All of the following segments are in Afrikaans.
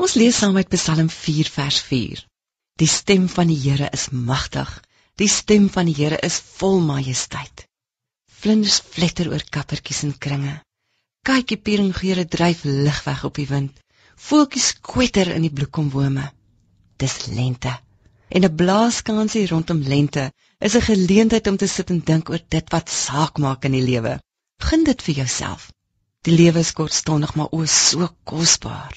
Ons lees saam uit Psalm 4 vers 4. Die stem van die Here is magtig. Die stem van die Here is vol majesteit. Vlinders flitter oor kappertjies en kringe. Kykie pieringgeure dryf lig weg op die wind. Voeltjies kwetter in die bloekombome. Dis lente. En 'n blaaskansie rondom lente is 'n geleentheid om te sit en dink oor dit wat saak maak in die lewe. Gun dit vir jouself. Die lewe is kortstondig, maar o, so kosbaar.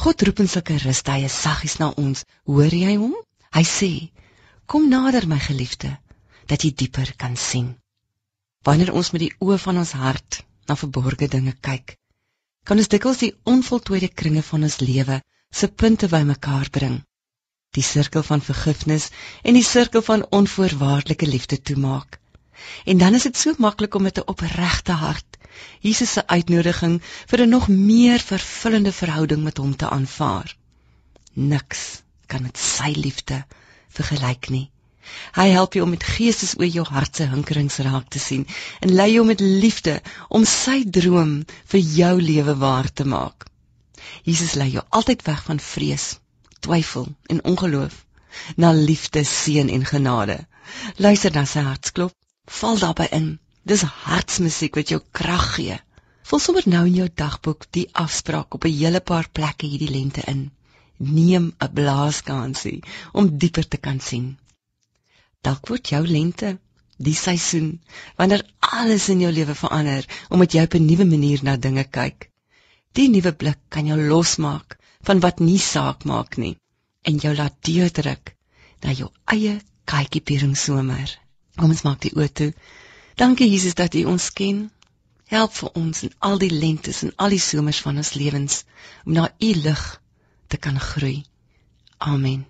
God roep in sulke rustye saggies na ons. Hoor jy hom? Hy sê: "Kom nader, my geliefde, dat jy dieper kan sien." Wanneer ons met die oë van ons hart na verborgde dinge kyk, kan ons dikwels die onvoltooide kringe van ons lewe se punte bymekaar bring. Die sirkel van vergifnis en die sirkel van onvoorwaardelike liefde toemaak. En dan is dit so maklik om met 'n opregte hart Jesus se uitnodiging vir 'n nog meer vervullende verhouding met hom te aanvaar. Niks kan met sy liefde vergelyk nie. Hy help jou om met geestesoë jou hart se hinkerings raak te sien en lei jou met liefde om sy droom vir jou lewe waar te maak. Jesus lei jou altyd weg van vrees, twyfel en ongeloof na liefde, seën en genade. Luister na sy hartsklop val daarbey in. Dis hartsmusiek wat jou krag gee. Vul sommer nou in jou dagboek die afspraak op 'n hele paar plekke hierdie lente in. Neem 'n blaaskansie om dieper te kan sien. Dalk word jou lente die seisoen wanneer alles in jou lewe verander omdat jy op 'n nuwe manier na dinge kyk. Die nuwe blik kan jou losmaak van wat nie saak maak nie en jou laat deurdruk na jou eie kykiepering somer. Kom ons maak die oë toe. Dankie Jesus dat U ons ken. Help vir ons in al die lentes en al die somers van ons lewens om na U lig te kan groei. Amen.